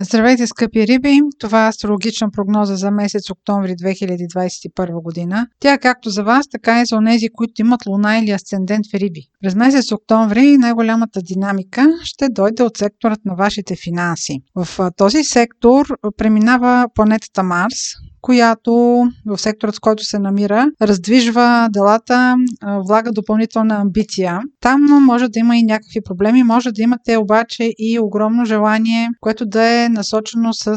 Здравейте, скъпи риби! Това е астрологична прогноза за месец октомври 2021 година. Тя е както за вас, така и за онези, които имат луна или асцендент в риби. През месец октомври най-голямата динамика ще дойде от секторът на вашите финанси. В този сектор преминава планетата Марс, която в секторът, в който се намира, раздвижва делата, влага допълнителна амбиция. Там може да има и някакви проблеми, може да имате обаче и огромно желание, което да е насочено с,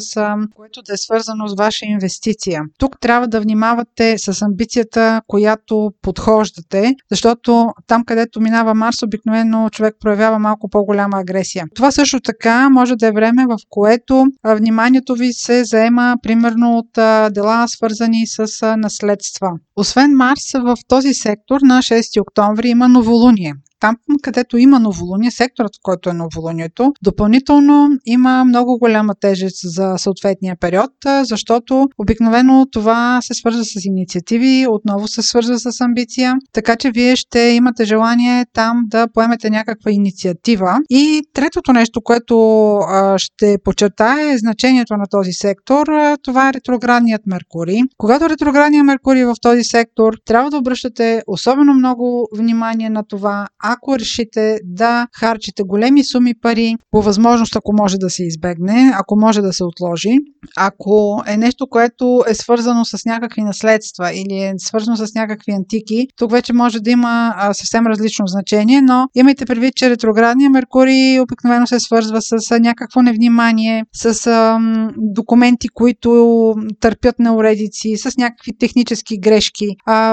което да е свързано с ваша инвестиция. Тук трябва да внимавате с амбицията, която подхождате, защото там, където минава Марс, обикновено човек проявява малко по-голяма агресия. Това също така може да е време, в което вниманието ви се заема примерно от дела, свързани с наследства. Освен Марс, в този сектор на 6 октомври има новолуние там, където има новолуние, секторът, в който е новолунието, допълнително има много голяма тежест за съответния период, защото обикновено това се свързва с инициативи, отново се свързва с амбиция, така че вие ще имате желание там да поемете някаква инициатива. И третото нещо, което ще подчертая е значението на този сектор. Това е ретроградният Меркурий. Когато ретроградният Меркурий е в този сектор, трябва да обръщате особено много внимание на това, ако решите да харчите големи суми пари, по възможност ако може да се избегне, ако може да се отложи, ако е нещо, което е свързано с някакви наследства или е свързано с някакви антики, тук вече може да има съвсем различно значение, но имайте предвид, че ретроградния Меркурий обикновено се свързва с някакво невнимание, с документи, които търпят неуредици, с някакви технически грешки.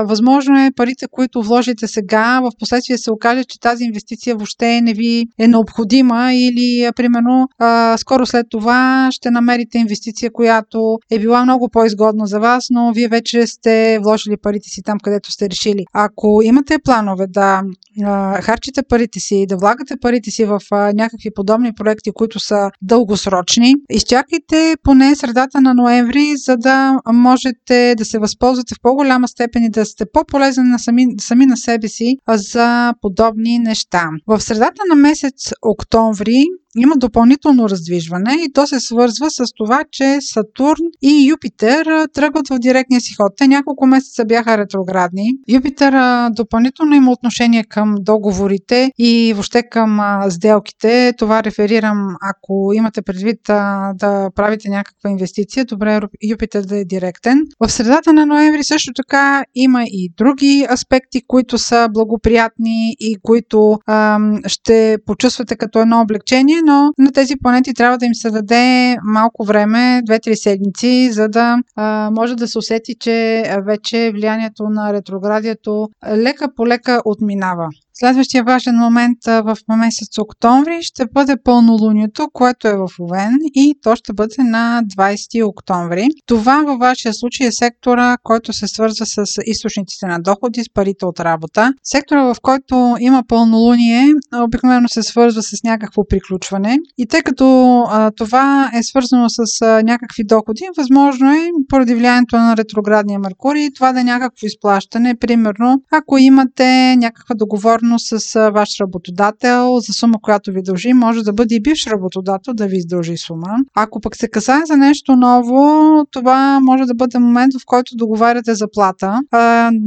Възможно е парите, които вложите сега, в последствие се окаже, че тази инвестиция въобще не ви е необходима или, примерно, скоро след това ще намерите инвестиция, която е била много по-изгодна за вас, но вие вече сте вложили парите си там, където сте решили. Ако имате планове да харчите парите си, да влагате парите си в някакви подобни проекти, които са дългосрочни, изчакайте поне средата на ноември, за да можете да се възползвате в по-голяма степен и да сте по-полезен на сами, сами на себе си за подобни неща. В средата на месец октомври има допълнително раздвижване и то се свързва с това, че Сатурн и Юпитер тръгват в директния си ход. Те няколко месеца бяха ретроградни. Юпитер допълнително има отношение към договорите и въобще към сделките. Това реферирам, ако имате предвид да правите някаква инвестиция, добре Юпитер да е директен. В средата на ноември също така има и други аспекти, които са благоприятни и които ще почувствате като едно облегчение но на тези планети трябва да им се даде малко време, 2-3 седмици, за да а, може да се усети, че вече влиянието на ретроградието лека по лека отминава. Следващия важен момент в месец октомври ще бъде пълнолунието, което е в Овен и то ще бъде на 20 октомври. Това във вашия случай е сектора, който се свързва с източниците на доходи, с парите от работа. Сектора, в който има пълнолуние, обикновено се свързва с някакво приключване и тъй като а, това е свързано с а, някакви доходи, възможно е поради влиянието на ретроградния Меркурий това да е някакво изплащане. Примерно, ако имате някаква договорност с ваш работодател за сума, която ви дължи. Може да бъде и бивш работодател да ви издължи сума. Ако пък се касае за нещо ново, това може да бъде момент, в който договаряте заплата.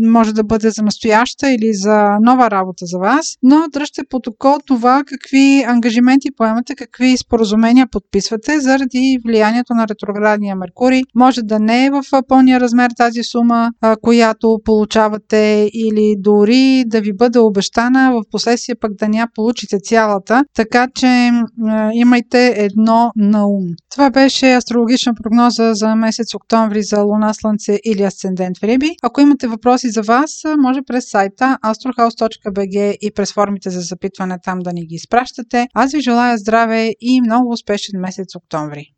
Може да бъде за настояща или за нова работа за вас, но дръжте протокол това какви ангажименти поемате, какви споразумения подписвате заради влиянието на ретроградния Меркурий. Може да не е в пълния размер тази сума, която получавате или дори да ви бъде обещана в последствие пък да ня получите цялата, така че имайте едно на ум. Това беше астрологична прогноза за месец октомври за Луна, Слънце или Асцендент в Риби. Ако имате въпроси за вас, може през сайта astrohouse.bg и през формите за запитване там да ни ги изпращате. Аз ви желая здраве и много успешен месец октомври!